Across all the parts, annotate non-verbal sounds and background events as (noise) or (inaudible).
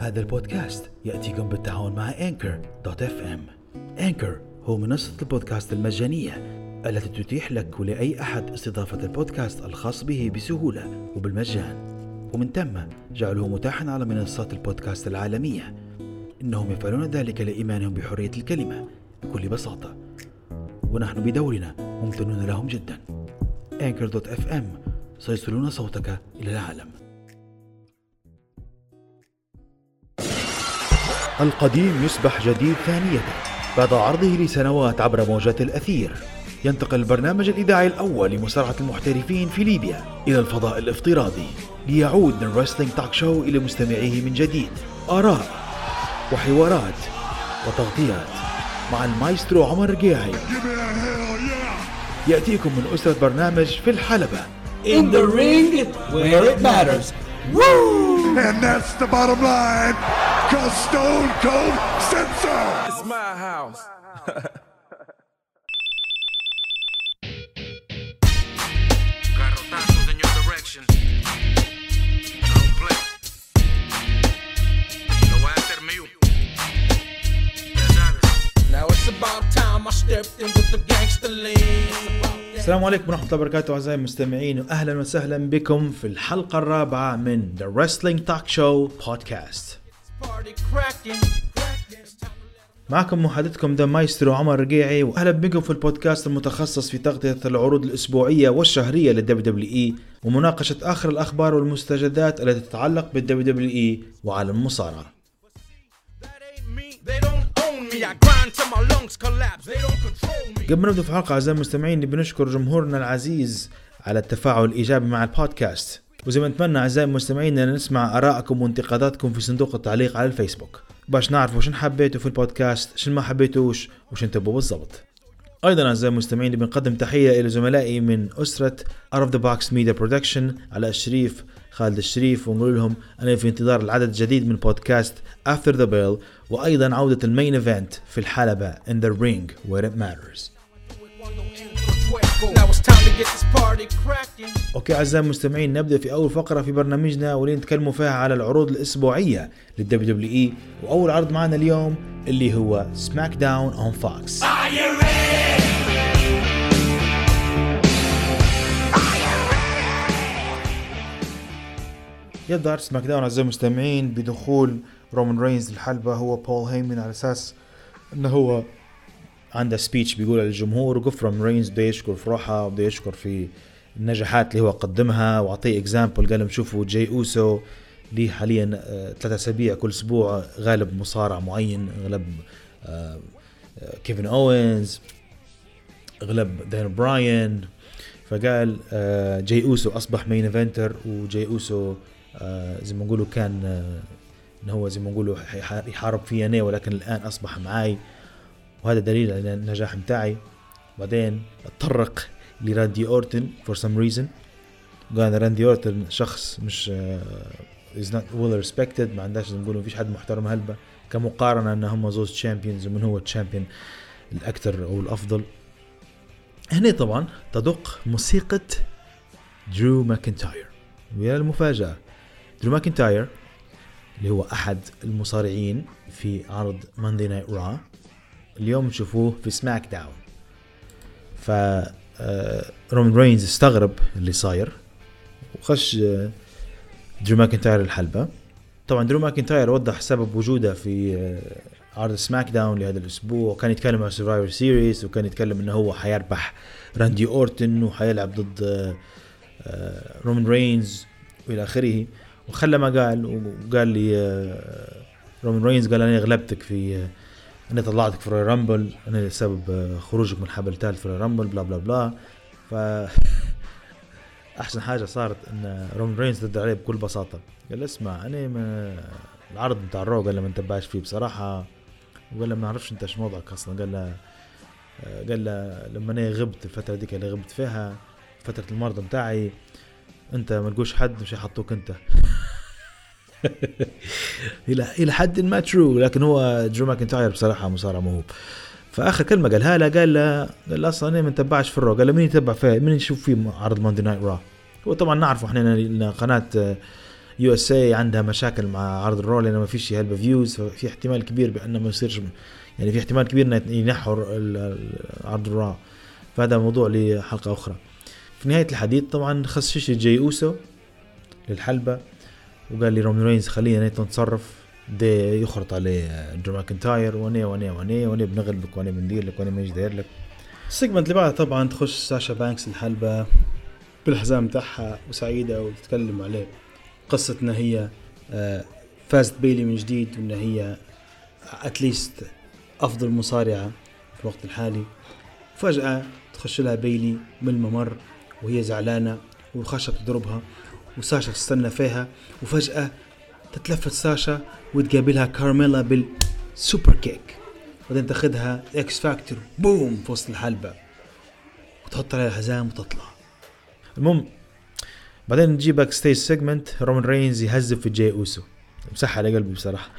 هذا البودكاست يأتيكم بالتعاون مع Anchor dot FM Anchor هو منصة البودكاست المجانية التي تتيح لك ولأي أحد استضافة البودكاست الخاص به بسهولة وبالمجان. ومن ثم جعله متاحا على منصات البودكاست العالمية. إنهم يفعلون ذلك لإيمانهم بحرية الكلمة بكل بساطة. ونحن بدورنا ممتنون لهم جدا. Anchor.fm سيصلون صوتك إلى العالم. القديم يصبح جديد ثانية بعد عرضه لسنوات عبر موجات الأثير ينتقل البرنامج الإذاعي الأول لمصارعة المحترفين في ليبيا إلى الفضاء الافتراضي ليعود الرسلينج توك شو إلى مستمعيه من جديد آراء وحوارات وتغطيات مع المايسترو عمر رقيعي يأتيكم من أسرة برنامج في الحلبة in the ring where it matters. And that's the bottom line. Cause Stone Cold said so. It's my house. Garrotazos in your direction. Don't play. Lo voy a hacer mío. Ya sabes. Now it's about time I stepped in with the gangster lean. السلام عليكم ورحمة الله وبركاته أعزائي المستمعين وأهلا وسهلا بكم في الحلقة الرابعة من The Wrestling Talk Show Podcast. معكم محدثكم The Maestro عمر رقيعي وأهلا بكم في البودكاست المتخصص في تغطية العروض الأسبوعية والشهرية لل WWE ومناقشة آخر الأخبار والمستجدات التي تتعلق بال WWE وعالم me. قبل ما نبدأ في الحلقة أعزائي المستمعين نبي نشكر جمهورنا العزيز على التفاعل الإيجابي مع البودكاست وزي ما نتمنى أعزائي المستمعين أن نسمع آرائكم وانتقاداتكم في صندوق التعليق على الفيسبوك. باش نعرف وش حبيتوا في البودكاست شن ما حبيتوش وش تبوا بالضبط. أيضا أعزائي المستمعين بنقدم تحية إلى زملائي من أسرة Out of the Box Media Production على الشريف خالد الشريف ونقول لهم أنا في انتظار العدد الجديد من بودكاست After the Bell وأيضا عودة ال main event في الحلبة In the Ring Where It Matters. okay أعزائي المستمعين نبدأ في أول فقرة في برنامجنا واللي نتكلموا فيها على العروض الأسبوعية لل WWE. وأول عرض معنا اليوم اللي هو SmackDown on Fox يبدأ عرض SmackDown أعزائي المستمعين بدخول رومان رينز الحلبة هو وبول هيمن على أساس إنه هو عنده speech بيقولها للجمهور وقف رومان رينز بده يشكر في روحه وبده يشكر في النجاحات اللي هو قدمها وأعطيه example قال لهم شوفوا جاي أوسو ليه حاليا آه، ثلاثة أسابيع كل أسبوع غالب مصارع معين غلب آه، آه، كيفن أوينز غلب دان براين. فقال جاي أوسو أصبح main eventer وجاي أوسو زي ما نقولوا كان انه هو زي ما نقولوا يح- يحارب في أنا ولكن الآن أصبح معاي. وهذا دليل على النجاح متاعي بعدين أتطرق لراندي أورتن for some reason قال راندي أورتن شخص مش is not well respected ما عندهاش زي ما فيش حد محترم هلبة كمقارنة إن هم زوز champions ومن هو ال champion الأكثر أو الأفضل. هنا طبعا تدق موسيقى درو ماكنتاير. ويا المفاجأة درو ماكنتاير اللي هو أحد المصارعين في عرض Monday Night Raw اليوم نشوفوه في SmackDown. ف آه، رومان رينز استغرب اللي صاير وخش آه، درو ماكنتاير الحلبة. طبعا درو ماكنتاير وضح سبب وجوده في آه، عرض SmackDown لهذا الأسبوع. وكان يتكلم عن Survivor Series وكان يتكلم إنه هو حيربح راندي أورتن وحيلعب ضد رومان رينز وإلى آخره. وخلى ما قال وقال لي رومان رينز قال أنا غلبتك في أنا طلعتك في Rumble أنا سبب آه، خروجك من الحبل الثالث في Rumble بلا بلا بلا. ف (laughs) أحسن حاجة صارت إن رومان رينز رد عليه بكل بساطة. قال اسمع أنا ما العرض بتاع ال Raw قال له ما نتبعش فيه بصراحة. وقال له ما أعرفش أنت إيش موضعك أصلا. قال له آه، قال له لما أنا غبت الفترة ديك اللي غبت فيها فترة المرضى بتاعي أنت ما تقولش حد مش يحطوك أنت. (laughs) (laughs) إلى إلى حد ما true لكن هو درو ماكنتاير بصراحة مصارع موهوب. فآخر كلمة قالها له قال له قال أصلا أنا ما نتبعش في ال Raw؟ قال له مين يتبع فيه مين يشوف فيه عرض Monday Night Raw هو طبعا نعرفه إحنا قناة USA عندها مشاكل مع عرض ال Raw لأنه ما فيش هلبة views ففي احتمال كبير بأنه ما يصيرش يعني في احتمال كبير إنه ينحوا عرض ال Raw. فهذا موضوع لحلقة أخرى. في نهاية الحديث طبعا خش جاي أوسو للحلبة. وقال لي رومان رينز خلينا نيت نتصرف. دي يخرط عليه درو ماكنتاير وأنا وأنا وأنا وأنا بنغلبك وأنا بندير لك وأنا مش داير لك. ال segment اللي بعدها طبعا تخش ساشا بانكس الحلبة بالحزام تاعها وسعيدة وتتكلم عليه. قصة ان هي آه، فازت بيلي من جديد وإن هي at least أفضل مصارعة في الوقت الحالي. فجأة تخش لها بيلي من الممر وهي زعلانة وخشة تضربها وساشا تستنى فيها وفجأة تتلفت ساشا وتقابلها كارميلا بال superkick. بعدين تاخدها X-Factor boom في وسط الحلبة. وتحط عليها الحزام وتطلع. المهم بعدين نجي backstage segment رومان رينز يهزب في جاي أوسو. مسح على قلبي بصراحة.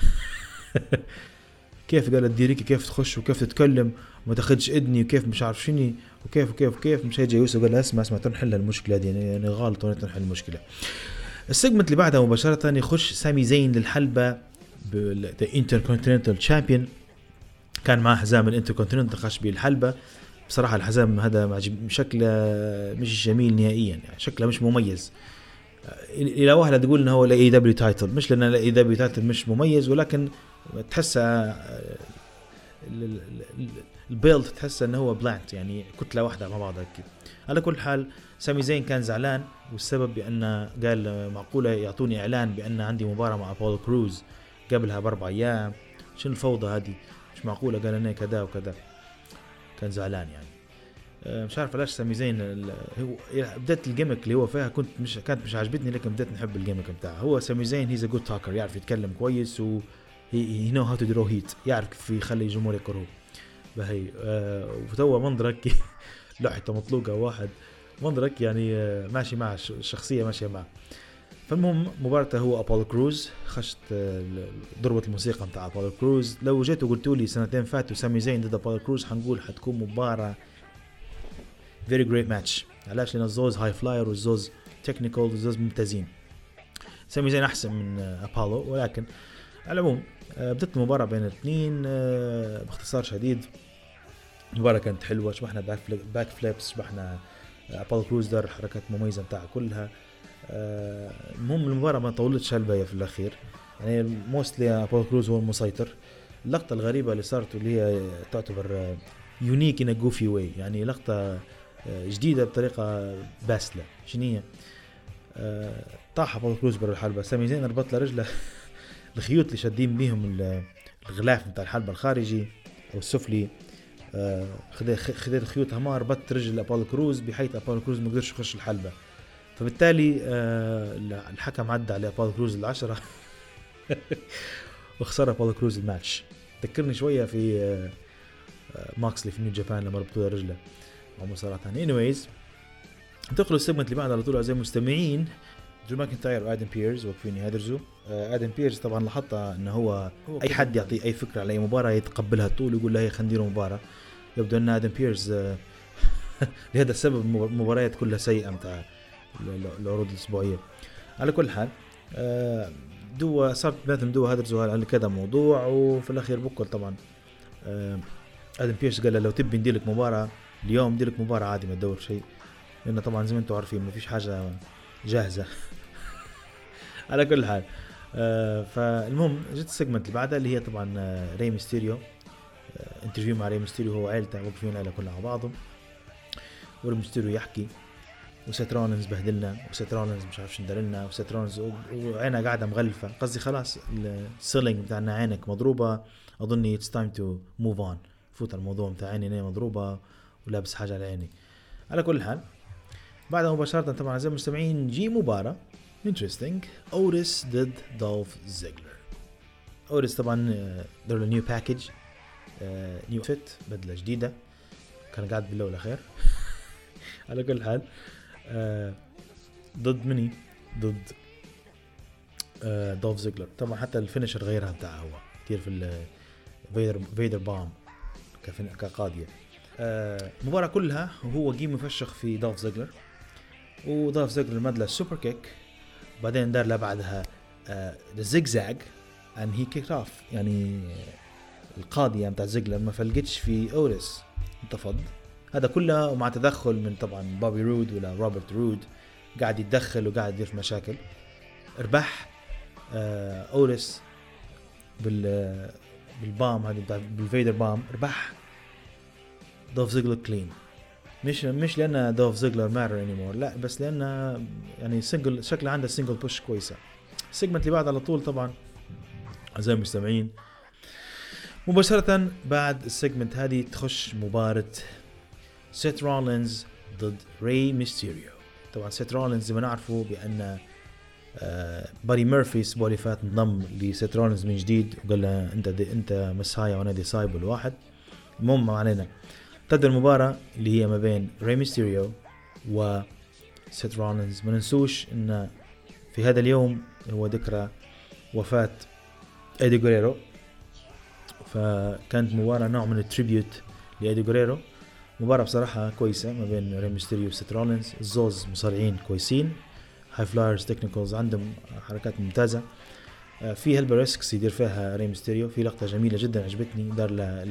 (laughs) كيف قالت ديريكي؟ كيف تخش وكيف تتكلم؟ وما تاخدش اذني وكيف مش عارف شني وكيف وكيف وكيف؟ مش هي جاي أوسو قال اسمع اسمع تنحل المشكلة دي يعني يعني غلط تنحل المشكلة. ال segment اللي بعدها مباشرة يخش سامي زين للحلبة بال Intercontinental champion كان معاه حزام الانتر كونتيننتال خش بيه الحلبة. بصراحة الحزام هذا شكله مش جميل نهائيا يعني شكله مش مميز. إلى واحدة تقول إنه هو ال AEW title مش لأن ال AEW title مش مميز ولكن ال- ال- ال belt تحسه إنه هو blunt يعني كتلة واحدة مع بعضها كده. على كل حال سامي زين كان زعلان والسبب بأن قال معقولة يعطوني إعلان بأن عندي مباراة مع أبولو كروز قبلها بأربع أيام. شنو الفوضى هذه؟ مش معقولة قال أنا كذا وكذا. كان زعلان يعني. آه، مش عارف ليش سامي زين هو بدأت ال gimmick اللي هو فيها كنت مش كانت مش عاجبتني لكن بدأت نحب ال gimmick بتاعه هو سامي زين he's a good talker يعرف يتكلم كويس و he know how to draw heat يعرف كيف يخلي الجمهور يكرهه. بهي آه وتوا منظرك. (laughs) لوحته مطلوقه واحد. منظرك يعني آه ماشي مع الش- الشخصيه ماشية معه فالمهم مباراته هو أبولو كروز. خشت آه، ضربة الموسيقى بتاع أبولو كروز. لو جيت وقلتوا لي سنتين فاتوا سامي زين ضد أبولو كروز حنقول حتكون مباراة very great match علاش؟ لأن الزوز high flyer والزوز technical والزوز ممتازين. سامي زين أحسن من أبولو ولكن على العموم بدت المباراة بين الاثنين آه، باختصار شديد. المباراة كانت حلوة شبحنا back, flip back flips شبحنا آه، ابولو كروز دار حركات مميزة بتاعها كلها. آه، المهم المباراة ما طولتش هالباية في الأخير. يعني mostly ابولو كروز هو المسيطر. اللقطة الغريبة اللي صارت واللي هي تعتبر unique in goofy way يعني لقطة آه، جديدة بطريقة باسلة؟ آه، طاح ابولو كروز برا الحلبة سامي زين ربط له رجله. (laughs) الخيوط اللي شادين بيهم ال- الغلاف بتاع الحلبة الخارجي أو السفلي آه، خدي الخيوط هما ربط رجل ابولو كروز بحيث ابولو كروز ما قدرش يخش الحلبة. فبالتالي آه، الحكم عدى على ابولو كروز العشرة (laughs) وخسر ابولو كروز الماتش. ذكرني شوية في آه، موكسلي في نيو جابان لما ربطوا له رجله. مصارعة ثانية anyways انتقلوا ال segment اللي بعده على طول أعزائي المستمعين. درو ماكنتاير وآدم بيرز واقفين يهدرزوا آه، آدم بيرز طبعا لاحظت إنه هو أي حد يعطي أي فكرة على أي مباراة يتقبلها طول يقول له خلينا ندير مباراة. يبدو إن آدم بيرز آه، (laughs) لهذا السبب المباريات كلها سيئة متاع ال- ال- العروض الأسبوعية. على كل حال آه، دو صارت بيناتهم دو هدرزوا على كذا موضوع وفي الأخير بكل طبعا آدم بيرس قال له لو تبي ندير لك مباراة اليوم ندير لك مباراة عادي ما تدور شيء. لأن طبعا زي ما أنتم عارفين ما فيش حاجة جاهزة. على كل حال. آه فالمهم جت ال segment اللي بعدها اللي هي طبعا ري ميستيريو interview مع ري ميستيريو هو وعيلته واقفين العيله كلها مع بعضهم وري ميستيريو يحكي. وسيت رولنز بهدلنا وسيت رولنز مش عارف شو ندير لنا وسيت رولنز و- وعينها قاعدة مغلفة. قصدي خلاص ال selling بتاعنا عينك مضروبة. اظني it's time to move on فوت الموضوع بتاع عيني مضروبة ولابس حاجة على عيني. على كل حال بعدها مباشرة طبعا أعزائي المستمعين جي مباراة. interesting أوتيس ضد دولف زيجلر أوتيس طبعا آه، دار له new package new fit بدلة جديدة. كان قاعد بالله ولا خير؟ (laughs) على كل حال آه، ضد مني؟ ضد آه، دولف زيجلر طبعا حتى ال finisher غيرها بتاعه هو. كثير في Vader Vader bomb آه، المباراة كلها وهو جيم مفشخ في دولف زيجلر ودولف زيجلر مدلة super kick بعدين دار لها بعدها zigzag and he kick off يعني القاضيه بتاع زيجلر ما فلقتش في أوتيس انتفض. هذا كله ومع تدخل من طبعا بوبي رود ولا روبرت رود قاعد يتدخل وقاعد يدير في مشاكل. ربح آه أوتيس بال بال bomb هذه بال Vader bomb ربح دولف زيجلر clean مش مش لأن دولف زيجلر matter anymore لا بس لأن يعني single شكله عنده single push كويسة. ال segment اللي بعد على طول طبعا أعزائي المستمعين مباشرة بعد ال segment هذه تخش مباراة سيت رولينز ضد ري ميستيريو طبعا سيت رولينز زي ما نعرفوا بأن آه بادي ميرفي الأسبوع اللي فات انضم لسيت رولينز من جديد وقال له أنت دي أنت مسايا وأنا دي سايب الواحد. المهم ما علينا. تبدأ المباراة اللي هي ما بين ري ميستيريو و سيت رولينز ما ننسوش إن في هذا اليوم هو ذكرى وفاة ايدي جوريرو فكانت مباراة نوع من ال tribute لايدي جوريرو مباراة بصراحة كويسة ما بين ري ميستيريو وسيت رولينز الزوز مصارعين كويسين. high flyers technicals عندهم حركات ممتازة. آه، في هلبة risks يدير فيها ري ميستيريو. في لقطة جميلة جدا عجبتني دار لها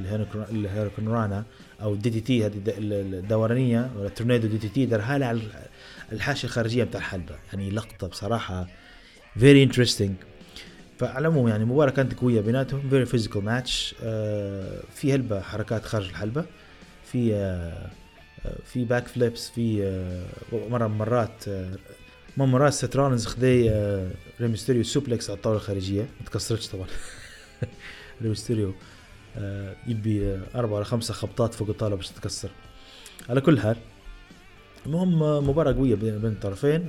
ال hurricanrana أو ال DDT هذه الد- الدورانية ولا ال tornado DDT دارها على الحاشية الخارجية بتاع الحلبة. يعني لقطة بصراحة very interesting فعلى العموم يعني مباراة كانت قوية بيناتهم very physical match في هلبة حركات خارج الحلبة. في آه، آه، في back flips في آه، من مرات ما مرات ست رولينز خدي آه، ريمستيريو suplex على الطاولة الخارجية. ما تكسرتش طبعا. (laughs) ريمستيريو آه، يبي آه، أربعة ولا خمسة خبطات فوق الطاولة باش تتكسر على كل حال المهم مباراة قوية بين الطرفين.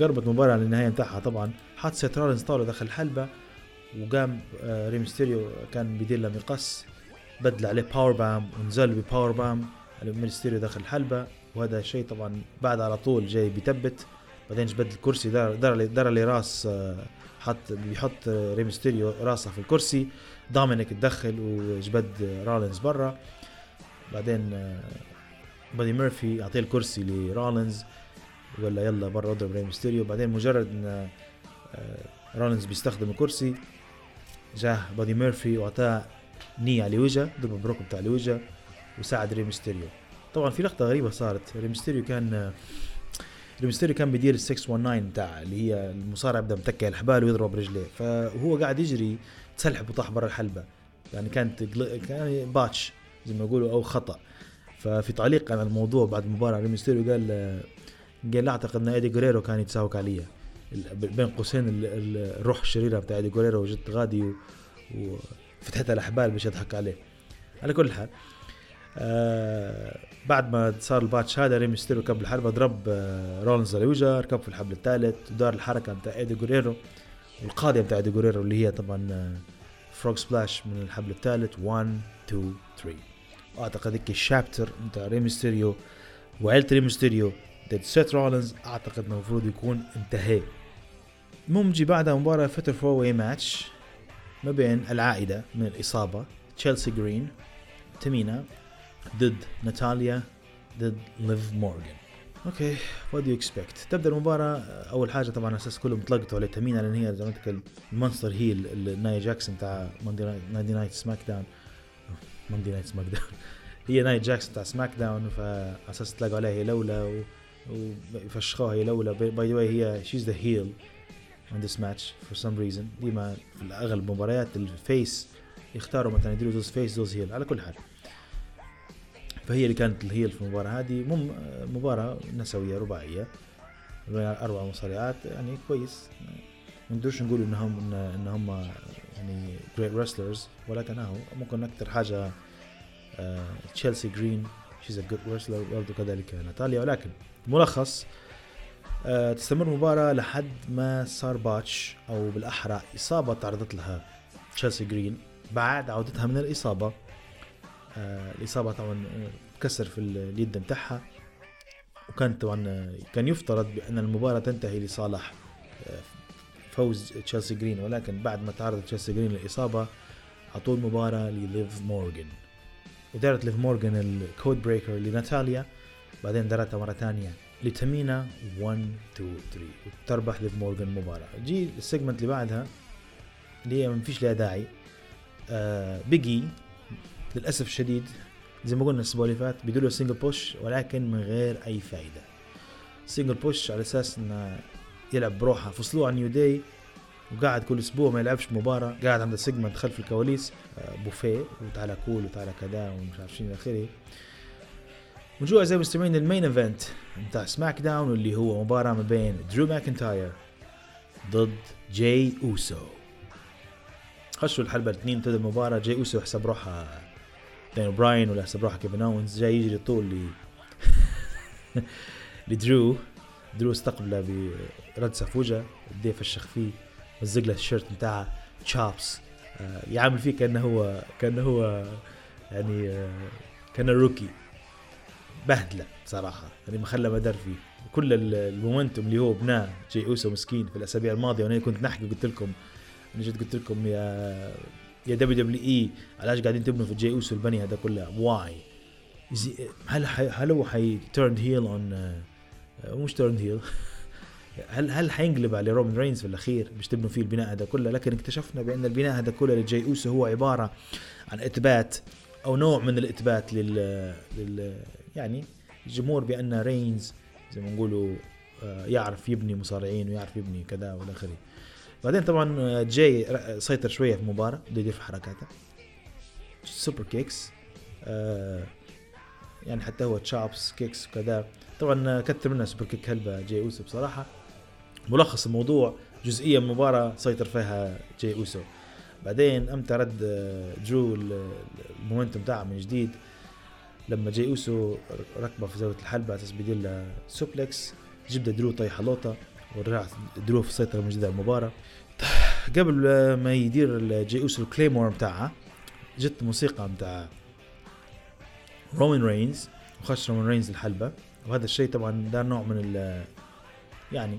قربت مباراة على النهاية نتاعها طبعا. حط سيت رولينز طاولة داخل الحلبة وقام ريمستيريو كان بيدير له مقص بدل عليه power bomb ونزل ب power bomb على ميستيريو داخل الحلبة. وهذا الشيء طبعا بعد على طول جاي بيثبت بعدين جبد الكرسي دار دار دار لي راس آه، حط بيحط آه، ريمستيريو راسه في الكرسي. دومينيك تدخل وجبد رولينز برا. بعدين آه، بادي ميرفي يعطيه الكرسي لرولينز وقال له يلا برا اضرب ري ميستيريو بعدين مجرد إن رولينز بيستخدم الكرسي جاه بادي ميرفي واعطاه knee على وجهه ضرب بروك بتاع الوجه وساعد ري ميستيريو طبعا في لقطة غريبة صارت. ري ميستيريو كان ري ميستيريو كان بيدير ال 619 بتاع اللي هي المصارع بدا متكي الحبال ويضرب رجليه. فهو قاعد يجري تسلحب وطاح برا الحلبة. يعني كانت كان botch زي ما يقولوا أو خطأ. ففي تعليق على الموضوع بعد المباراة ري ميستيريو قال قال أعتقد إن إيدي جوريرو كان يتساوك علي ال- بين قوسين ال- ال- الروح الشريرة بتاع إيدي جوريرو وجدت غادي وفتحت الأحبال باش يضحك عليه. على كل حال آه بعد ما صار ال botch هذا ري ميستيريو ركب الحلبة ضرب آه رولنز وجهه ركب في الحبل الثالث ودار الحركة بتاع إيدي جوريرو والقاضية بتاع إيدي جوريرو اللي هي طبعا آه frog splash من الحبل الثالث 1 2 3 أعتقد هيك ال chapter بتاع ري ميستيريو وعيلة ري ميستيريو ضد سيث رولنز أعتقد المفروض يكون انتهى. المهم نجي بعدها مباراة fatal four way match ما بين العائدة من الإصابة تشيلسي جرين تمينا ضد ناتاليا ضد ليف مورغان. okay what you expect تبدأ المباراة أول حاجة طبعا أساس كلهم تلقطوا على تمينا لأن هي زي ما لك ال monster heel النايا جاكس بتاع Monday Night سماك داون Monday Night سماك داون (laughs) هي نايا جاكس بتاع سماك داون فعلى أساس تلاقوا عليها هي لولا و- ويفشخوها هي لولا by the way هي she's the heel on this match for some reason. ديما في اغلب المباريات ال face يختاروا مثلا يديروا دوز فيس دوز هيل على كل حال. فهي اللي كانت ال heel في المباراة. هذه مم مباراة نسوية رباعية. بين أربع مصارعات يعني كويس. ما نقدرش نقول انهم ان إن هم يعني great wrestlers ولكن اهو ممكن أكثر حاجة تشيلسي جرين she's a good wrestler برضه كذلك ناتاليا ولكن ملخص آه، تستمر المباراة لحد ما صار botch أو بالأحرى إصابة تعرضت لها تشيلسي جرين بعد عودتها من الإصابة. آه، الإصابة طبعا آه، تكسر في ال- اليد بتاعها وكان طبعا آه، كان يفترض بأن المباراة تنتهي لصالح فوز تشيلسي جرين. ولكن بعد ما تعرض تشيلسي جرين للإصابة اعطوه المباراة لليف مورغان. ودارت ليف مورغان ال code breaker لناتاليا بعدين دارتها مرة ثانية لتامينا 1 2 3 وتربح ليف مورجان مباراة جي ال segment اللي بعدها اللي ما فيش لها داعي آه بيجي للأسف الشديد زي ما قلنا الأسبوع اللي فات بيدوا له single push ولكن من غير أي فائده single push على أساس إنه يلعب بروحه. فصلوه عن نيو داي وقاعد كل أسبوع ما يلعبش مباراة قاعد عنده segment خلف الكواليس آه، بوفيه وتعالى كول وتعالى كذا ومش عارف شنو إلى آخره. ونجوا اعزائي المستمعين ال main event بتاع سماك داون واللي هو مباراة ما بين درو ماكنتاير ضد جاي اوسو خشوا الحلبة الاثنين ابتدى المباراة جاي اوسو حسب روحها دين براين ولا حسب روحها كيفن أونز. جاي يجري طول ل (laughs) لدرو. درو استقبله برد سفوجة بديه فشخ فيه. مزق له الشيرت بتاعه. تشابس آه يعامل فيه كأنه هو كأنه هو يعني آه كأنه روكي بهدلة بصراحه يعني ما خلى مدار فيه. كل ال- المومنتوم اللي هو بناه جاي أوسو مسكين في الأسابيع الماضية وأنا كنت نحكي قلت لكم أنا جيت قلت لكم يا يا دبليو دبليو إي علاش قاعدين تبنوا في جاي اوسو البني هذا كله؟ why هل هل هو حي turned heel اون مش turned heel (laughs) هل هل حينقلب على رومان رينز في الأخير؟ مش تبنوا فيه البناء هذا كله. لكن اكتشفنا بأن البناء هذا كله لجاي اوسو هو عبارة عن إثبات أو نوع من الإثبات لل, لل يعني الجمهور بأن رينز زي ما نقولوا آه، يعرف يبني مصارعين ويعرف يبني كذا والى اخره بعدين طبعا آه، جاي ر- سيطر شوية في المباراه بده يدير في حركاته. super kicks آه يعني حتى هو chops kicks وكذا. طبعا آه، كثر منها super kick هلبة جاي أوسو بصراحة. ملخص الموضوع جزئية من المباراه سيطر فيها جاي أوسو. بعدين أمتى رد آه، ال- ال momentum بتاعه من جديد؟ لما جاي أوسو ركبه في زاوية الحلبة على أساس بيدير suplex جبده درو طيحه لوطة. ورجع درو في السيطرة من جديد على المباراة. قبل ما يدير جاي أوسو ال claymore بتاعها جت موسيقى بتاع رومان رينز وخش رومان رينز الحلبة. وهذا الشيء طبعا ده نوع من ال يعني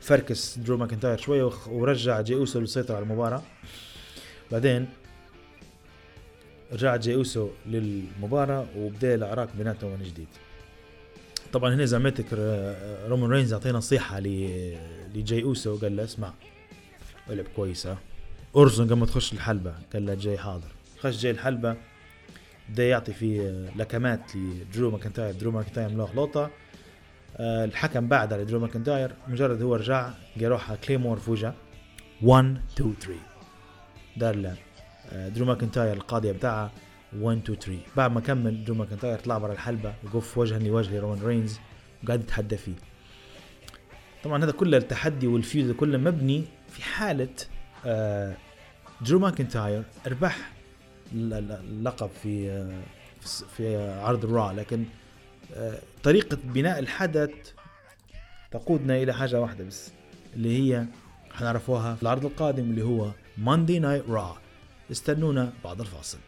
فركس درو ماكنتاير شوية ورجع جاي أوسو للسيطرة على المباراة. بعدين رجع جاي أوسو للمباراة وبدأ العراك بيناتهم من جديد. طبعا هنا زعمتك رومان رينز أعطينا نصيحة ل- لجاي أوسو قال له اسمع العب كويس ها. ارزن قبل ما تخش الحلبة قال له جاي حاضر. خش جاي الحلبة بدأ يعطي في لكمات لدرو ماكنتاير. درو ماكنتاير ملوخ لوطة. آه، الحكم بعد على درو ماكنتاير مجرد هو رجع قال روحها claymore فوجا 1 2 3 دار له. آه، درو ماكنتاير القاضية بتاعها 1 2 3 بعد ما كمل درو ماكنتاير طلع برا الحلبة وقف وجها لوجه لرومان رينز وقاعد يتحدى فيه. طبعا هذا كله التحدي وال feud كله مبني في حالة آه، درو ماكنتاير ربح ال- ال- اللقب في آه، في في عرض ال Raw لكن آه، طريقة بناء الحدث تقودنا إلى حاجة واحدة بس اللي هي حنعرفوها في العرض القادم اللي هو ماندي نايت را استنونا بعد الفاصل.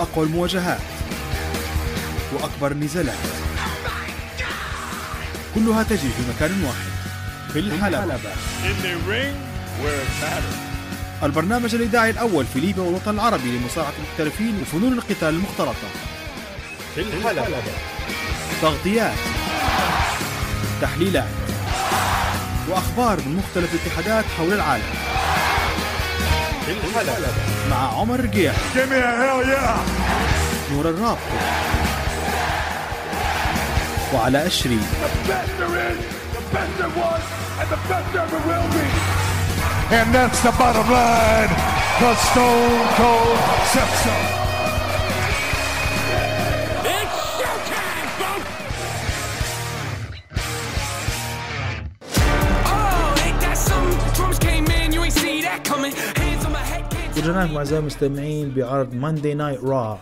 أقوى المواجهات وأكبر النزالات كلها تجري في مكان واحد في الحلبة. البرنامج الإذاعي الأول في ليبيا والوطن العربي لمصارعة المحترفين وفنون القتال المختلطة. في الحلبة. تغطيات تحليلات وأخبار من مختلف الاتحادات حول العالم. الحلبة مع عمر رقيح Give me a hell yeah! نور الرابط وعلى أشري The best there is, the best there was, and the best there ever will be. And that's the bottom line, cause Stone Cold said لكم أعزائي المستمعين بعرض ماندي نايت را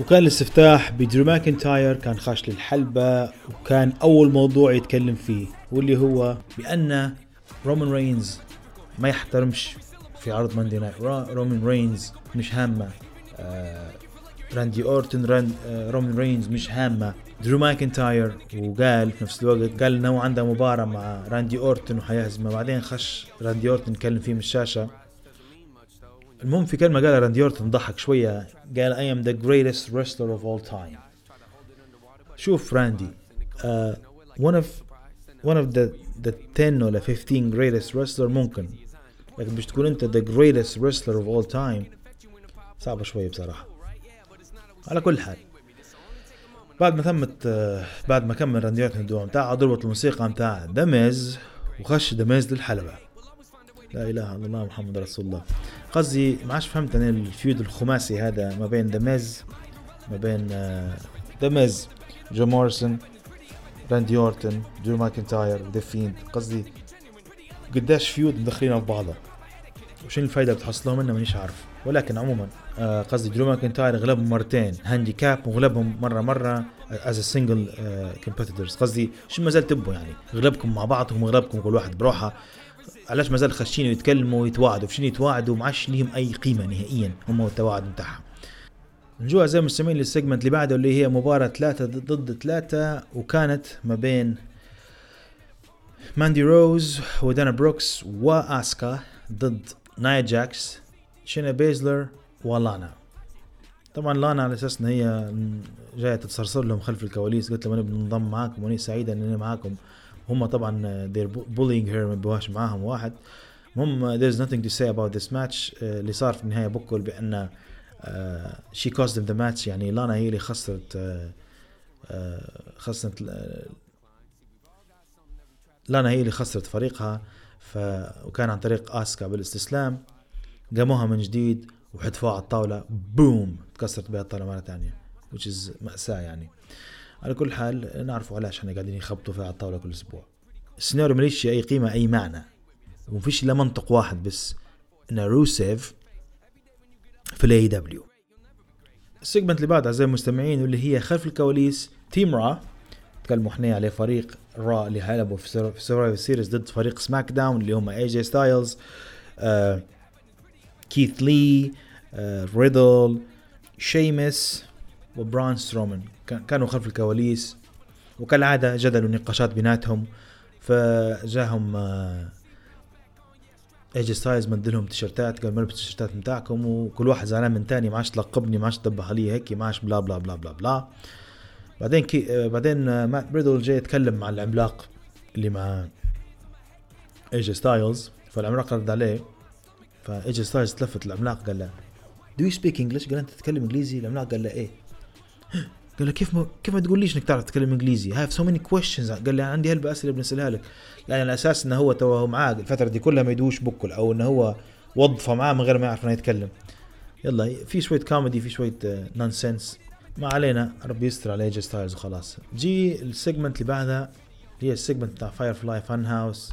وكان الاستفتاح بدرو ماكنتاير كان خاش للحلبة وكان أول موضوع يتكلم فيه واللي هو بأن رومان رينز ما يحترمش في عرض Monday Night Raw رومان رينز مش هامة. آه راندي اورتن راند آه رومان رينز مش هامة. درو ماكنتاير وقال في نفس الوقت قال إنه عنده مباراة مع راندي اورتن وحيهزمه. بعدين خش راندي اورتن يتكلم فيه من الشاشة. المهم في كلمة قالها راندي أورتون ضحك شوية. قال I am the greatest wrestler of all time. شوف راندي uh, one of one of the the 10 ولا 15 greatest wrestler ممكن. لكن مش تكون أنت the greatest wrestler of all time صعبة شوية بصراحة. على كل حال. بعد ما تمت آه، بعد ما كمل راندي أورتون الدور بتاعه ضربت الموسيقى بتاع The Miz وخش The Miz للحلبة. لا إله إلا الله محمد رسول الله. قصدي ما عادش فهمت أنا ال feud الخماسي هذا ما بين The Miz ما بين آه، The Miz جون موريسون راندي اورتون درو ماكنتاير The Fiend. قصدي قداش feud مدخلينها في بعضها. وشنو الفايدة اللي بتحصلوها منها مانيش عارف. ولكن عموما آه، قصدي درو ماكنتاير غلبهم مرتين. handicap وغلبهم مرة مرة as single competitors قصدي شو ما زال تبوا يعني. غلبكم مع بعضكم وغلبكم كل واحد بروحه. علاش مازال خشين يتكلموا ويتواعدوا؟ في شنو يتواعدوا ما عادش ليهم أي قيمة نهائيا؟ هم والتواعد بتاعهم نجوا أعزائي المستمعين لل segment اللي بعده اللي هي مباراة ثلاثة ضد ثلاثة وكانت ما بين ماندي روز ودانا بروكس وآسكا ضد نايا جاكس شينا بيزلر ولانا. طبعا لانا على أساس إن هي جاية تتصرصر لهم خلف الكواليس قلت لهم أنا بنضم معاكم وأنا سعيده ان أنا معاكم. هم طبعا they're bullying her ما بواش معاهم واحد. المهم there's nothing to say about this match. آه، اللي صار في النهاية بكل بأن آه، she caused them the match. يعني لانا هي اللي خسرت آه، آه، خسرت آه، لانا هي اللي خسرت فريقها. ف وكان عن طريق آسكا بالاستسلام. قاموها من جديد وحدفوها على الطاولة. بوم تكسرت بها الطاولة مرة ثانية which is مأساة يعني. على كل حال نعرفوا علاش إحنا قاعدين يخبطوا فيها على الطاولة كل أسبوع. السيناريو ماليش أي قيمة أي معنى. ومفيش إلا منطق واحد بس إن روسيف في ال AEW ال segment اللي بعد أعزائي المستمعين واللي هي خلف الكواليس team Raw. تكلموا إحنا عليه فريق Raw اللي هيلعبوا في سر- في Survivor Series ضد فريق SmackDown اللي هم اي جي ستايلز آه كيث لي آه ريدل شيمس وبران سترومان كان- كانوا خلف الكواليس وكالعادة جدل ونقاشات بيناتهم فجاهم آه ايجي ستايلز مدلهم تيشرتات قال ما لبس التيشرتات بتاعكم وكل واحد زعلان من تاني ما عادش تلقبني ما عادش تدبح علي هيك ما عادش blah blah blah blah blah. بعدين كي آه، بعدين آه، مات ريدل جاي يتكلم مع العملاق اللي مع ايجي ستايلز فالعملاق رد عليه فايجي ستايلز تلفت العملاق قال له do you speak English قال أنت تتكلم إنجليزي؟ العملاق قال له إيه. قال له كيف ما كيف ما تقوليش انك تعرف تتكلم إنجليزي؟ have so many questions قال لي عندي هلبة أسئلة بنسألها لك. لأن على أساس إنه هو تو هو معاه الفترة دي كلها ما يدوش بكل أو إنه هو وظفه معاه من غير ما يعرف إنه يتكلم. يلا في شوية كوميدي في شوية nonsense ما علينا ربي يستر على ايجي ستايلز وخلاص. جي ال segment اللي بعدها هي ال segment بتاع Firefly Fun House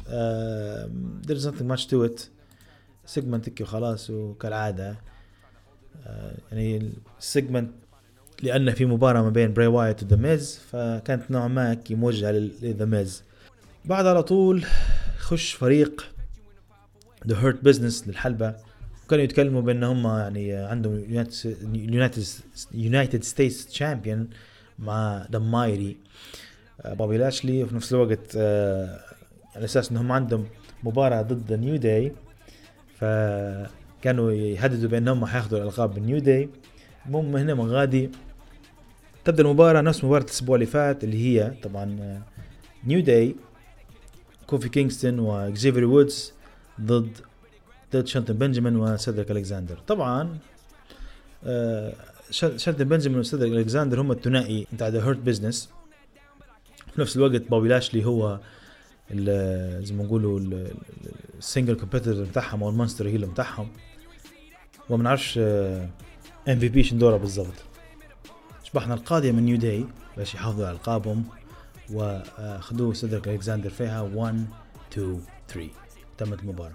there's nothing much to it. segment هيك وخلاص وكالعادة. آه، يعني ال segment لأن في مباراة ما بين براي وايت و The Miz فكانت نوعا ما هيك موجهة ل The Miz بعد على طول خش فريق The Hurt Business للحلبة. كانوا يتكلموا بأن هم يعني عندهم United United States Champion مع The Almighty بوبي لاشلي وفي نفس الوقت آه، على أساس انهم عندهم مباراة ضد New Day فكانوا يهددوا بانهم حياخذوا الألقاب من New Day المهم هنا من غادي تبدأ المباراة نفس مباراة الأسبوع اللي فات اللي هي طبعا New Day كوفي كينغستون وزيفير وودز ضد ضد شيلتون بنجامين وسيدريك الكساندر طبعا آه، شي- شيلتون بنجامين وسيدريك الكساندر هم الثنائي بتاع The Hurt Business في نفس الوقت بوبي لاشلي هو زي ما نقولوا ال single competitor بتاعهم أو ال monster heel بتاعهم. وما نعرفش MVP شن دوره بالضبط. شبحنا القاضية من New Day باش يحافظوا على ألقابهم. واخذوه سيدريك الكساندر فيها. 1 2 3 تمت المباراة.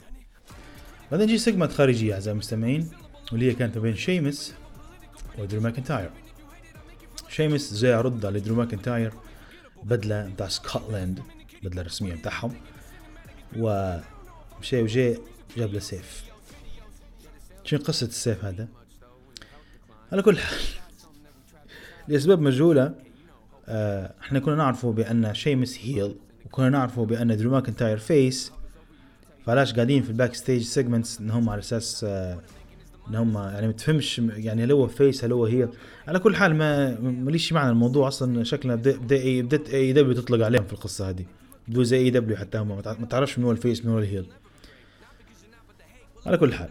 بعدين جي segment خارجية أعزائي المستمعين. واللي هي كانت بين شيمس ودرو ماكنتاير. شيمس جاي يرد على درو ماكنتاير بدلة بتاع سكوتلاند بدلة رسمية بتاعهم ومشي وجاي جاب له سيف. شنو قصة السيف هذا؟ على كل حال. لأسباب مجهولة آه، إحنا كنا نعرفه بأن شيمس heel وكنا نعرفه بأن درو ماكنتاير face فعلاش قاعدين في ال backstage segments انهم على أساس آه، إن هم يعني ما تفهمش يعني هل هو face هل هو هي على كل حال ما ماليش معنى الموضوع أصلا شكلنا بدا بدأت AEW تطلق عليهم في القصة هذه. بدو زي AEW حتى هم ما تعرفش من هو ال face من هو ال heel على كل حال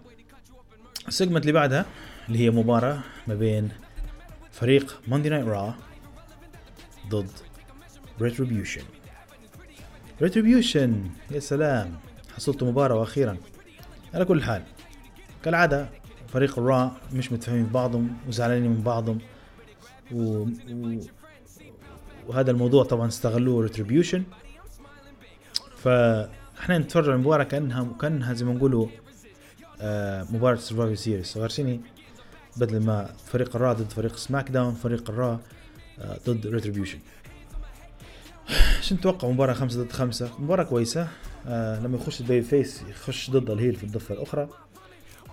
ال segment اللي بعدها اللي هي مباراة ما بين فريق Monday Night Raw ضد Retribution Retribution يا سلام حصلت مباراة وأخيرا. على كل حال كالعادة فريق ال Raw مش متفاهمين بعضهم وزعلانين من بعضهم و... و... وهذا الموضوع طبعا استغلوه Retribution فإحنا نتفرج على المباراة كأنها كأنها زي ما نقولوا آه مباراة Survivor Series غير بدل ما فريق ال Raw ضد فريق SmackDown فريق ال Raw آه ضد Retribution شو نتوقع؟ مباراة خمسة ضد خمسة. مباراة كويسة. آه لما يخش ال babyface يخش ضد ال heel في الضفة الأخرى.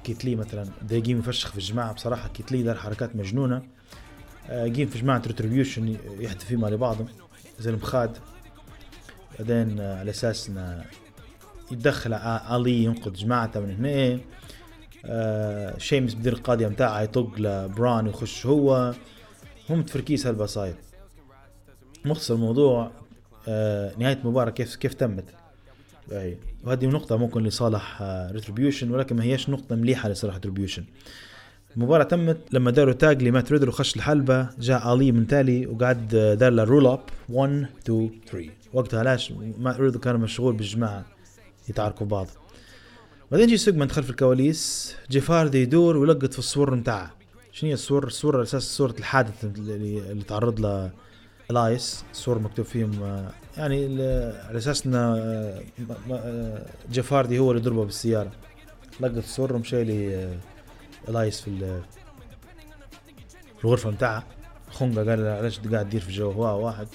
كيث لي مثلا ده جيم يفشخ في الجماعة. بصراحة كيث لي دار حركات مجنونة. آه جيم في جماعة Retribution يحتفي مع بعضهم زي المخاد بعدين آه على أساس يتدخل علي ينقذ جماعته من هنا. آه شيمس بدير القاضية متاعه يطق لبران ويخش هو. هم تفركيس هلبا صاير مختصر الموضوع آه نهاية المباراة كيف كيف تمت. أي. وهذه نقطة ممكن لصالح آه ريتريبيوشن ولكن ما هيش نقطة مليحة لصالح ريتريبيوشن المباراة تمت لما داروا تاج لمات ريدر وخش الحلبة جاء علي من تالي وقعد آه، دار له رول اب 1 2 3 وقتها لاش مات ريدل كان مشغول بالجماعة يتعاركوا بعض. بعدين يجي segment خلف الكواليس جيف هاردي يدور ويلقط في الصور متاعه شنو هي الصور؟ الصورة على أساس صورة الحادث اللي, اللي تعرض له ألايس الصور مكتوب فيهم آه، يعني على أساس ان آه، آه، جيف هاردي هو اللي ضربه بالسيارة. لقط الصور ومشى لي ألايس في ال- في الغرفة متاعها خونجا قال له علاش قاعد تدير في جو؟ هو واحد.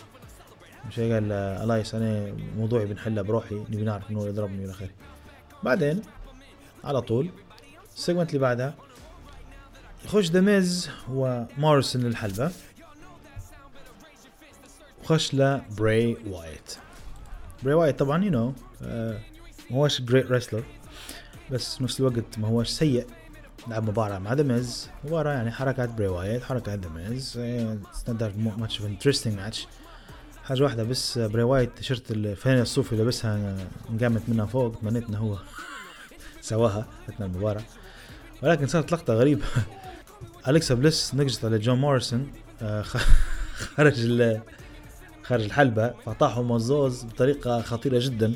مشى قال له ألايس أنا موضوعي بنحلها بروحي نبي نعرف انه يضربني إلى آخره. بعدين على طول. ال segment اللي بعدها. يخش ذا ميز وموريسون للحلبة. وخش له براي وايت براي وايت طبعا you know ما هوش great wrestler بس نفس الوقت ما هوش سيء. لعب مباراة مع ذا ميز مباراة يعني حركات براي وايت حركات ذا ميز standard match of interesting match حاجة واحدة بس براي وايت تيشيرت الفانيلا الصوفي اللي لبسها انقامت منها فوق. تمنيت إنه هو سواها اثناء المباراة. ولكن صارت لقطة غريبة. (laughs) أليكسا بليس نقزت على جون موريسون آه، (laughs) خرج ال- خرج الحلبة فطاحوا مزوز بطريقة خطيرة جدا.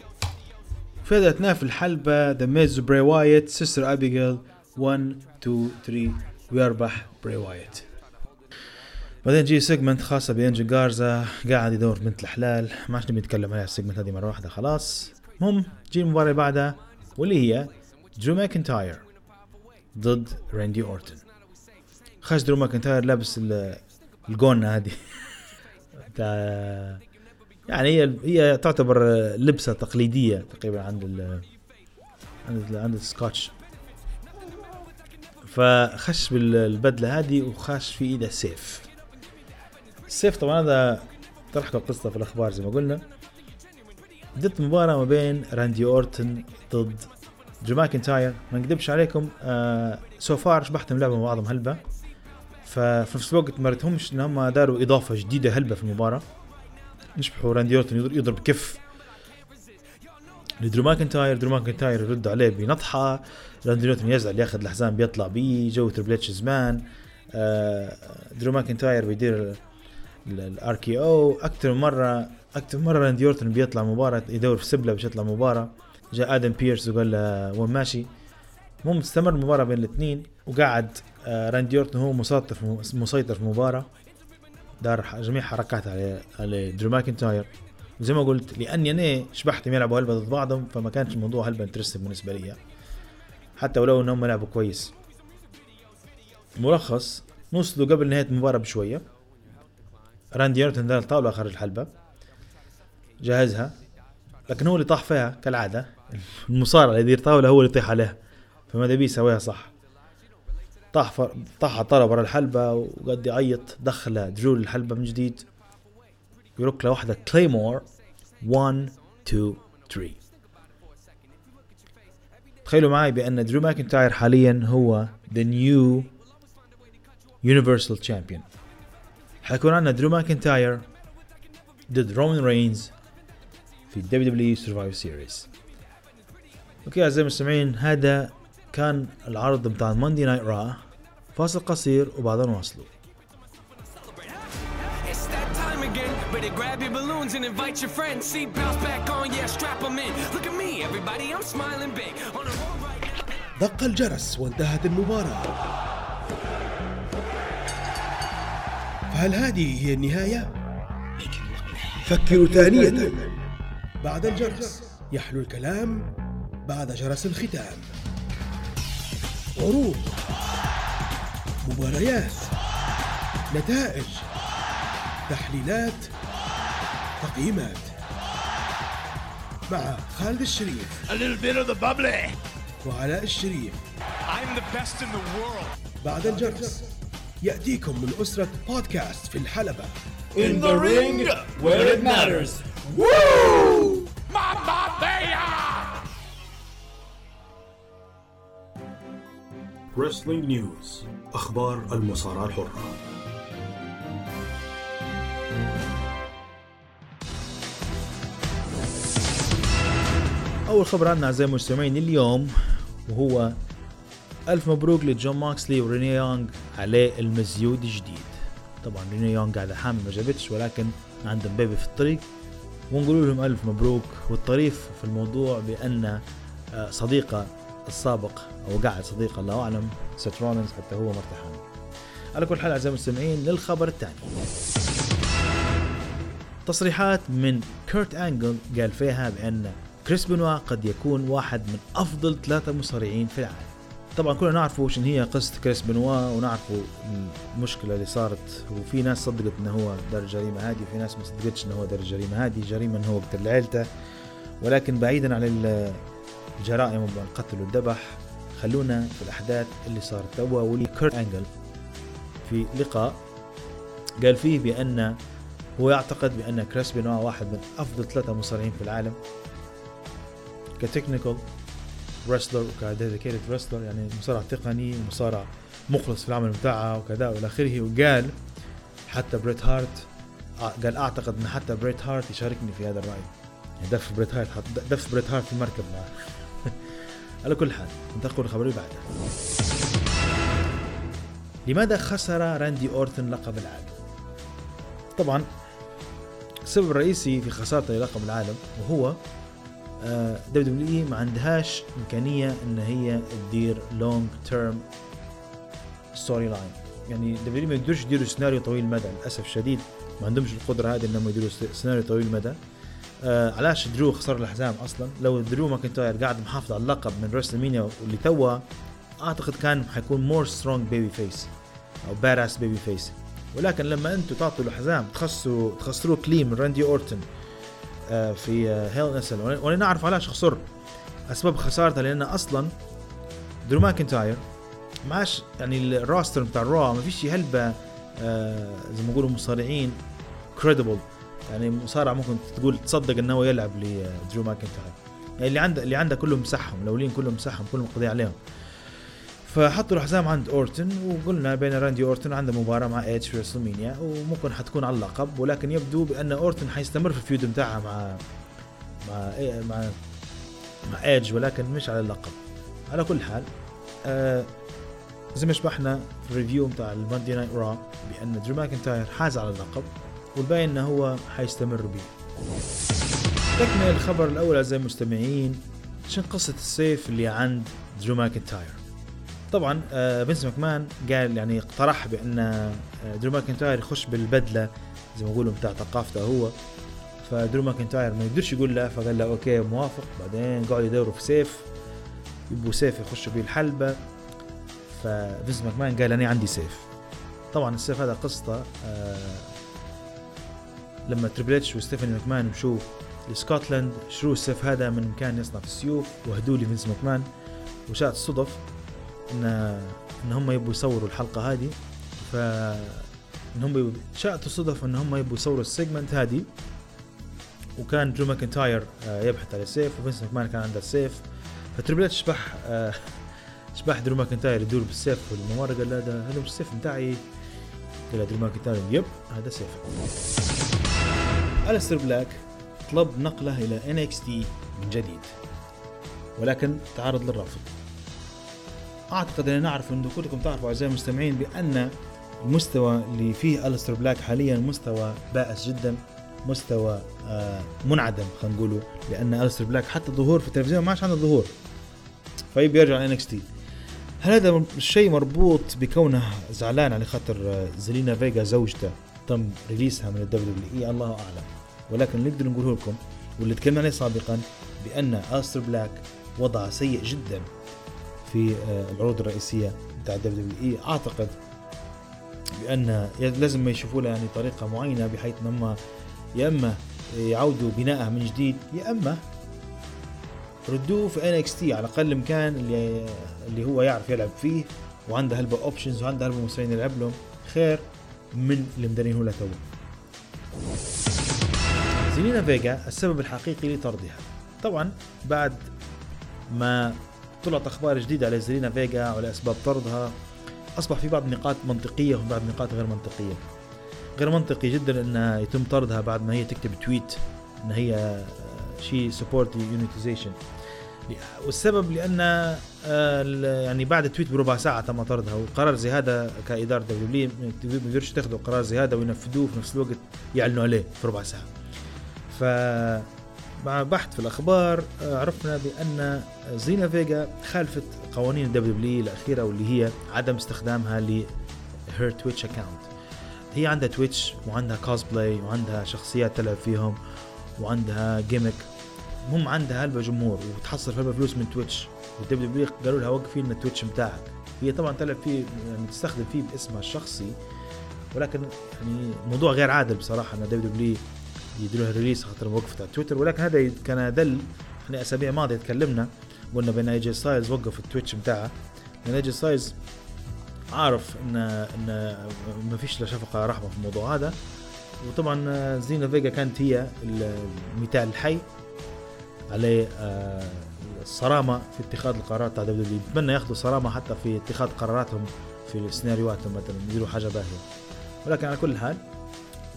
فاذا أثناء في الحلبة ذا ميز براي وايت Sister Abigail 1 2 3 ويربح براي وايت. بعدين جي segment خاصة بأنجل جارزا قاعد يدور بنت الحلال. ما عادش نبي نتكلم عليها ال segment هذه مرة واحدة خلاص. المهم جي المباراة اللي بعدها واللي هي درو ماكنتاير ضد راندي اورتن خش درو ماكنتاير لابس ال- الجونة هذه. (laughs) يعني هي هي تعتبر لبسة تقليدية تقريبا عند ال عند ال عند ال Scottish. فخش بالبدلة هذه وخش في إيده سيف. السيف طبعا هذا تلحق القصة في الأخبار زي ما قلنا. بدت مباراة ما بين راندي اورتن ضد درو ماكنتاير ما نكذبش عليكم آه so far شبحتهم لعبة مع بعضهم هلبة. ففي نفس الوقت ما ريتهمش إن هم داروا إضافة جديدة هلبة في المباراة. نشبحوا راندي اورتن يضرب, كف. لدرو ماكنتاير درو ماكنتاير يرد عليه بنطحة. راندي اورتن يزعل ياخذ الحزام بيطلع بيه. جو تربل إتش زمان. آه درو ماكنتاير بيدير ال RKO. أكثر مره أكثر مرة راندي اورتن بيطلع مباراة يدور في سبلة باش يطلع مباراة. جاء آدم بيرس وقال له وين ماشي؟ المهم استمر المباراة بين الاثنين وقعد آه راندي أورتن هو مسيطر في مسيطر في المباراه دار جميع حركات على على درو ماكنتاير. وزي ما قلت لأني أنا شبحتهم يلعبوا هلبة ضد بعضهم فما كانش الموضوع هلبة interesting بالنسبة لي. حتى ولو إنهم لعبوا كويس. ملخص وصلوا قبل نهاية المباراة بشوية. راندي أورتن دار الطاولة خارج الحلبة. جهزها. لكن هو اللي طاح فيها كالعادة. المصارع اللي يدير طاولة هو اللي يطيح عليها. فماذا بيه سويها صح. طاح فر... طاح عطاله برا الحلبة وقعد يعيط دخل درو الحلبة من جديد. يرك له واحدة Claymore 1 2 3 تخيلوا معي بأن درو ماكنتاير حاليا هو the new Universal champion حيكون عندنا درو ماكنتاير ضد رومان رينز في ال WW Series okay أعزائي المستمعين هذا كان العرض بتاع Monday Night Raw فاصل قصير وبعدين واصلوا دق الجرس وانتهت المباراة. فهل هذه هي النهاية؟ فكروا ثانية. بعد الجرس يحلو الكلام بعد جرس الختام عروض مباريات نتائج تحليلات تقييمات مع خالد الشريف A little bit of the bubbly. وعلاء الشريف I'm the best in the world. بعد الجرس يأتيكم من أسرة بودكاست في الحلبة In the ring where it matters. Mamma Wrestling News. أخبار المصارعة الحرة. أول خبر عنا أعزائي المستمعين اليوم وهو ألف مبروك لجون موكسلي وريني يونغ عليه المزيود الجديد. طبعا ريني يونغ قاعدة حامل ما جابتش ولكن عندهم baby في الطريق. ونقول لهم ألف مبروك. والطريف في الموضوع بأن آه، صديقه السابق أو قاعد صديقه الله أعلم رولينز حتى هو مرتاحان على كل حال أعزائي المستمعين للخبر الثاني تصريحات من كيرت أنجل قال فيها بأن كريس بنوا قد يكون واحد من أفضل ثلاثة مصارعين في العالم. طبعا كلنا نعرفوا شن هي قصة كريس بنوا ونعرفوا المشكلة اللي صارت. وفي ناس صدقت إنه هو دار جريمة هذه وفي ناس ما صدقتش إنه هو دار جريمة هذه جريمة إنه هو قتل عيلته. ولكن بعيدا عن ال- الجرائم والقتل والذبح خلونا في الأحداث اللي صارت توا واللي كيرت أنجل في لقاء قال فيه بأن هو يعتقد بأن كريس بنوا واحد من أفضل ثلاثة مصارعين في العالم ك technical wrestler و ك dedicated wrestler يعني مصارع تقني مصارع مخلص في العمل بتاعه وكذا والى آخره. وقال حتى بريت هارت قال أعتقد إن حتى بريت هارت يشاركني في هذا الرأي. يعني دف بريت هارت دف بريت هارت في المركب معه. على كل حال ننتقل للخبر اللي بعده. لماذا خسر راندي أورتن لقب العالم؟ طبعا السبب الرئيسي في خسارته للقب العالم وهو WWE ما عندهاش إمكانية إن هي تدير long term storyline يعني دبليو ما يقدرش يديروا سيناريو طويل المدى للأسف الشديد. ما عندهمش القدرة هذه إنهم يديروا سيناريو طويل المدى. آه علاش درو خسر الحزام أصلا؟ لو درو ماكنتاير قاعد محافظ على اللقب من WrestleMania واللي توا أعتقد كان حيكون more strong babyface أو باراس babyface ولكن لما أنتم تعطوا له حزام تخسروا تخسروا clean من راندي أورتن آه، في Hell in a Cell وأنا نعرف علاش خسر. أسباب خسارته لأن أصلا درو ماكنتاير معاش يعني ال roster بتاع ال Raw ما فيش هلبة آه، زي ما يقولوا مصارعين credible يعني مصارع ممكن تقول تصدق إنه هو يلعب لدرو ماكنتاير يعني اللي عنده اللي عنده كلهم مسحهم الأولين كلهم مسحهم كلهم قضي عليهم. فحطوا الحزام عند أورتن وقلنا بين راندي أورتن عنده مباراة مع ايدج في WrestleMania وممكن حتكون على اللقب ولكن يبدو بأن أورتن حيستمر في ال feud بتاعها مع مع مع مع ايدج ولكن مش على اللقب. على كل حال آه زي ما شبحنا في ال review بتاع ال Monday Night Raw بأن درو ماكنتاير حاز على اللقب. والباقي انه هو حيستمر به تكمل الخبر الأول أعزائي المستمعين شن قصة السيف اللي عند درو ماكنتاير. طبعا آه، فينس ماكمان قال يعني اقترح بأن آه، درو ماكنتاير يخش بالبدلة زي ما يقولوا بتاع ثقافته هو. فدرو ماكنتاير ما يقدرش يقول لا فقال له okay موافق. بعدين قعدوا يدوروا في سيف. يبوا سيف يخشوا بيه الحلبة. ففينس ماكمان قال أنا عندي سيف. طبعا السيف هذا قصته آه لما تريبل إتش وستيفاني ماكمان مشوا لسكوتلاند شروا السيف هذا من مكان يصنع في السيوف وهدوا لي فينس ماكمان. وشاءت الصدف ان إن هم يبوا يصوروا الحلقة هذه. ف إن هم يبوا شاءت الصدف إن هم يبوا يصوروا ال segment هذه. وكان درو ماكنتاير آه، يبحث على السيف وفينس ماكمان كان عنده السيف فتريبل إتش شبح آه (laughs) شبح درو ماكنتاير يدور بالسيف والممر قال له هذا هذا مش السيف بتاعي. قال له درو ماكنتاير يب هذا سيف. ألستر بلاك طلب نقله إلى NXT من جديد. ولكن تعرض للرفض. أعتقد أن نعرف أن كلكم تعرفوا أعزائي المستمعين بأن المستوى اللي فيه ألستر بلاك حاليا مستوى بائس جدا مستوى آه منعدم خلينا نقوله لأن ألستر بلاك حتى ظهور في التلفزيون ما عادش عنده ظهور. فيبي يرجع NXT هل هذا الشيء مربوط بكونه زعلان على خاطر آه، زلينا فيجا زوجته؟ تم release ها من ال WWE الله أعلم. ولكن اللي نقدر نقوله لكم واللي تكلمنا عليه سابقا بأن استر بلاك وضع سيء جدا في آه، العروض الرئيسية بتاع دبليو اي أعتقد بأن لازم يشوفوا لها يعني طريقة معينة بحيث هم يا إما يعودوا بنائها من جديد يا إما ردوه في NXT على الأقل مكان اللي اللي هو يعرف يلعب فيه وعنده هلبة options وعنده هلبة مصارعين يلعب لهم. خير. من اللي مدرينه له تو زينينا فيجا السبب الحقيقي لطردها. طبعا بعد ما طلعت أخبار جديدة على زينينا فيجا وعلى أسباب طردها أصبح في بعض النقاط منطقية وبعض النقاط غير منطقية. غير منطقي جدا انها يتم طردها بعد ما هي تكتب tweet إن هي she support unionization والسبب لأن آه، يعني بعد ال tweet بربع ساعة تم طردها وقرار زي هذا كإدارة دبليو ما يقدرش تاخذوا قرار زي هذا وينفذوه في نفس الوقت يعلنوا عليه في ربع ساعة. ف مع بحث في الأخبار آه، عرفنا بأن زينا فيجا خالفت قوانين الدبليو دبليو الأخيرة واللي هي عدم استخدامها ل her Twitch account هي عندها Twitch وعندها كوسبلاي وعندها شخصيات تلعب فيهم وعندها gimmick المهم عندها هلبة جمهور وتحصل هلبة فلوس من Twitch. والدبليو دبليو قالوا لها وقفي لنا ال Twitch بتاعك هي طبعا تلعب فيه يعني تستخدم فيه باسمها الشخصي ولكن يعني موضوع غير عادل بصراحة إن دبليو دبليو يديروا لها release خاطر وقفت على تويتر. ولكن هذا كان دل إحنا أسابيع ماضية تكلمنا قلنا بأن اي جي ستايلز وقف ال Twitch بتاعه لأن اي جي عارف ان إن ما فيش لا شفقة رحمة في الموضوع هذا. وطبعا زينا فيجا كانت هي المثال الحي. عليه آه، الصرامه في اتخاذ القرارات تاع دبليو بتمنى ياخذوا صرامة حتى في اتخاذ قراراتهم في سيناريوهاتهم مثلا يديروا حاجة باهية. ولكن على كل حال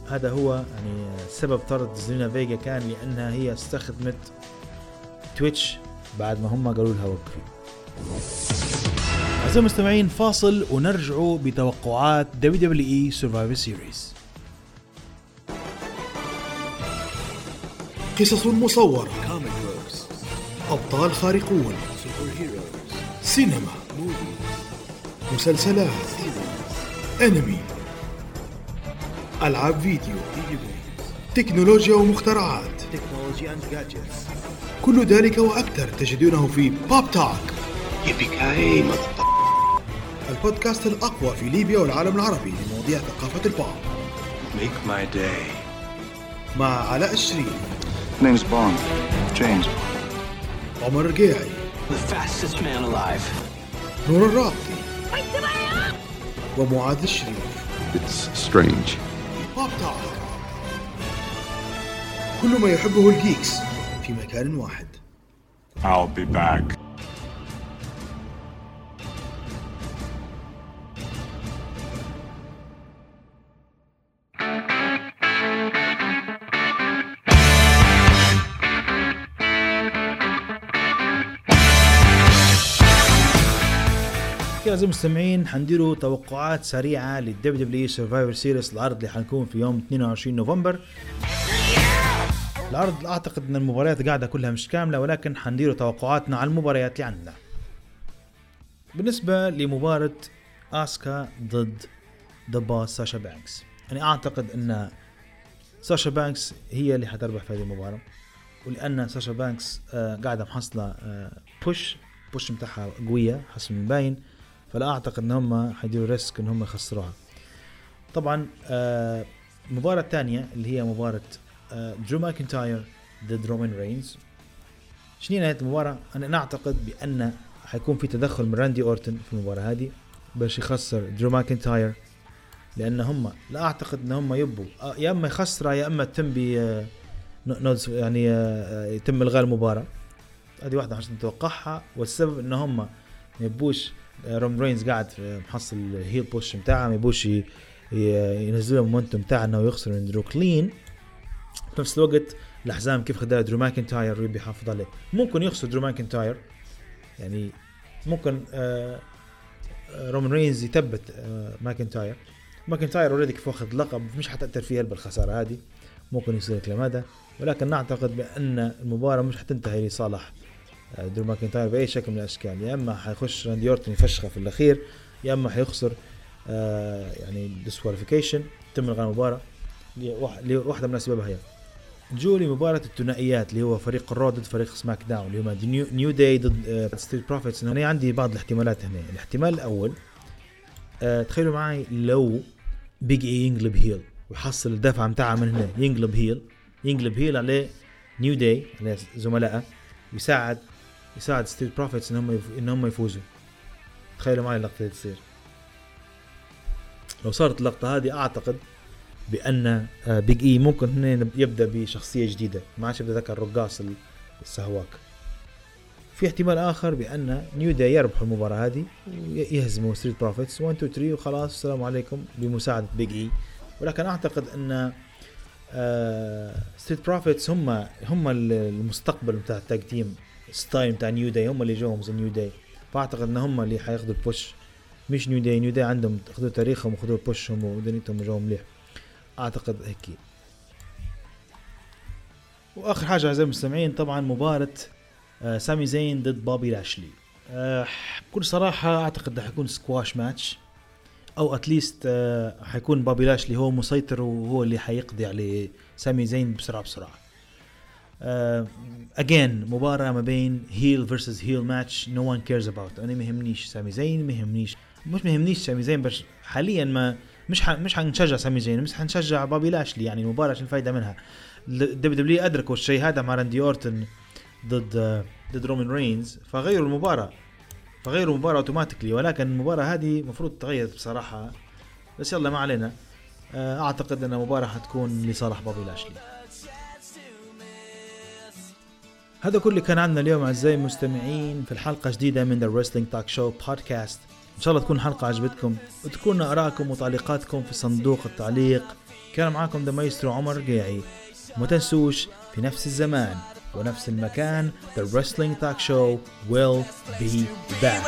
هذا هو يعني سبب طرد زيلينا فيجا كان لأنها هي استخدمت Twitch بعد ما هم قالوا لها وقفي. أعزائي المستمعين فاصل ونرجع بتوقعات W WE Survivor Series قصص مصورة. أبطال خارقون سينما. مسلسلات. أنمي. ألعاب فيديو. تكنولوجيا ومخترعات. كل ذلك وأكثر تجدونه في بوب توك البودكاست الأقوى في ليبيا والعالم العربي لمواضيع ثقافة البوب Make my day. مع علاء الشريف. Name's Bond. James. عمر الرقيعي The fastest man alive. نور الرابطي ومعاذ الشريف It's strange. بوب توك كل ما يحبه الجيكس في مكان واحد I'll be back. أعزائي المستمعين حنديروا توقعات سريعة لل WW Survivor Series العرض اللي حنكون في يوم 22 نوفمبر. العرض أعتقد إن المباريات قاعدة كلها مش كاملة ولكن حنديروا توقعاتنا على المباريات اللي عندنا. بالنسبة لمباراة آسكا ضد The Boss ساشا بانكس. أنا أعتقد إن ساشا بانكس هي اللي حتربح في هذه المباراة ولأن ساشا بانكس آه قاعدة محصلة push push بتاعها قوية حسب ما باين فلا أعتقد إن هم حيديروا risk إن هم يخسروها. طبعا آه المباراة الثانية اللي هي مباراة آه درو ماكنتاير ضد رومان رينز شنو نهاية المباراة؟ أنا نعتقد بأن حيكون في تدخل من راندي أورتن في المباراة هذه باش يخسر درو ماكنتاير لأن هم لا أعتقد إن هم يبوا آه، يا إما يخسرها يا إما تم ب آه، يعني آه، آه، يتم إلغاء المباراة. هذه واحدة عشان نتوقعها والسبب إن هم ما يبوش آه، رومان رينز قاعد في محصل ال heel push بتاعه ما يبوش ينزلوا ال momentum بتاعه إنه يخسر من درو clean. في نفس الوقت الحزام كيف خدها درو ماكنتاير يبي يحافظ عليه. ممكن يخسر درو ماكنتاير يعني ممكن آه آه، رومان رينز يثبت آه ماكنتاير. ماكنتاير already كيف واخذ لقب مش حتأثر فيه بالخساره هذه. ممكن يصير لك لمدى ولكن نعتقد بأن المباراة مش حتنتهي لصالح درو ماكنتاير بأي شكل من الأشكال. يا إما حيخش راندي اورتون يفشخه في الأخير يا إما حيخسر آه يعني disqualification تم إلغاء المباراة لواح- لواحده من اسبابها هي نجوا لمباراة الثنائيات اللي هو فريق ال Raw ضد فريق SmackDown اللي هم New Day ضد Street Profits أنا عندي بعض الاحتمالات هنا. الاحتمال الأول آه تخيلوا معي لو Big E ينقلب heel ويحصل الدفعة متاعها من هنا. ينقلب heel ينقلب heel عليه New Day عليه زملائه يساعد يساعد Street Profits ان هم يف... ان هم يفوزوا. تخيلوا معي اللقطة دي تصير. لو صارت اللقطة هذه أعتقد بأن آه، Big E ممكن هنا يبدأ بشخصية جديدة. ما عادش يبدا ذاك الرقاص ال- السهواك. في احتمال آخر بأن New Day يربحوا المباراة هذه ويهزموا Street Profits. 1 2 3 وخلاص. السلام عليكم بمساعدة Big E ولكن أعتقد أن آه Street Profits هم هم ال- المستقبل بتاع ال tag team. style بتاع New Day هم اللي جوهم زي New Day. فأعتقد إن هم اللي حياخذوا ال push. مش New Day New Day عندهم خذوا تاريخهم وخذوا بوشهم ودنيتهم وجوهم مليح. أعتقد هيك وآخر حاجة أعزائي المستمعين طبعا مباراة آه، سامي زين ضد بوبي لاشلي آه، بكل صراحة أعتقد رح يكون squash match أو at least حيكون بوبي لاشلي هو مسيطر وهو اللي حيقضي على سامي زين بسرعة بسرعة. again مباراة ما بين heel versus heel match no one cares about أنا ما يهمنيش سامي زين ما يهمنيش مش ما يهمنيش سامي زين بس حاليا ما مش ح... مش حنشجع سامي زين بس حنشجع بابي لاشلي يعني المباراة عشان الفايدة منها؟ WW ادركوا الشيء هذا مع راندي أورتن ضد ضد رومان رينز فغيروا المباراة فغيروا المباراة automatically ولكن المباراة هذه المفروض تغير بصراحة. بس يلا ما علينا. آه، أعتقد إن المباراة حتكون لصالح بابي لاشلي. هذا كل اللي كان عندنا اليوم أعزائي المستمعين في الحلقة جديدة من The Wrestling Talk Show Podcast إن شاء الله تكون الحلقة عجبتكم وتكون ارائكم وتعليقاتكم في صندوق التعليق. كان معاكم ذا مايسترو عمر رقيعي وما تنسوش في نفس الزمان ونفس المكان The Wrestling Talk Show will be back.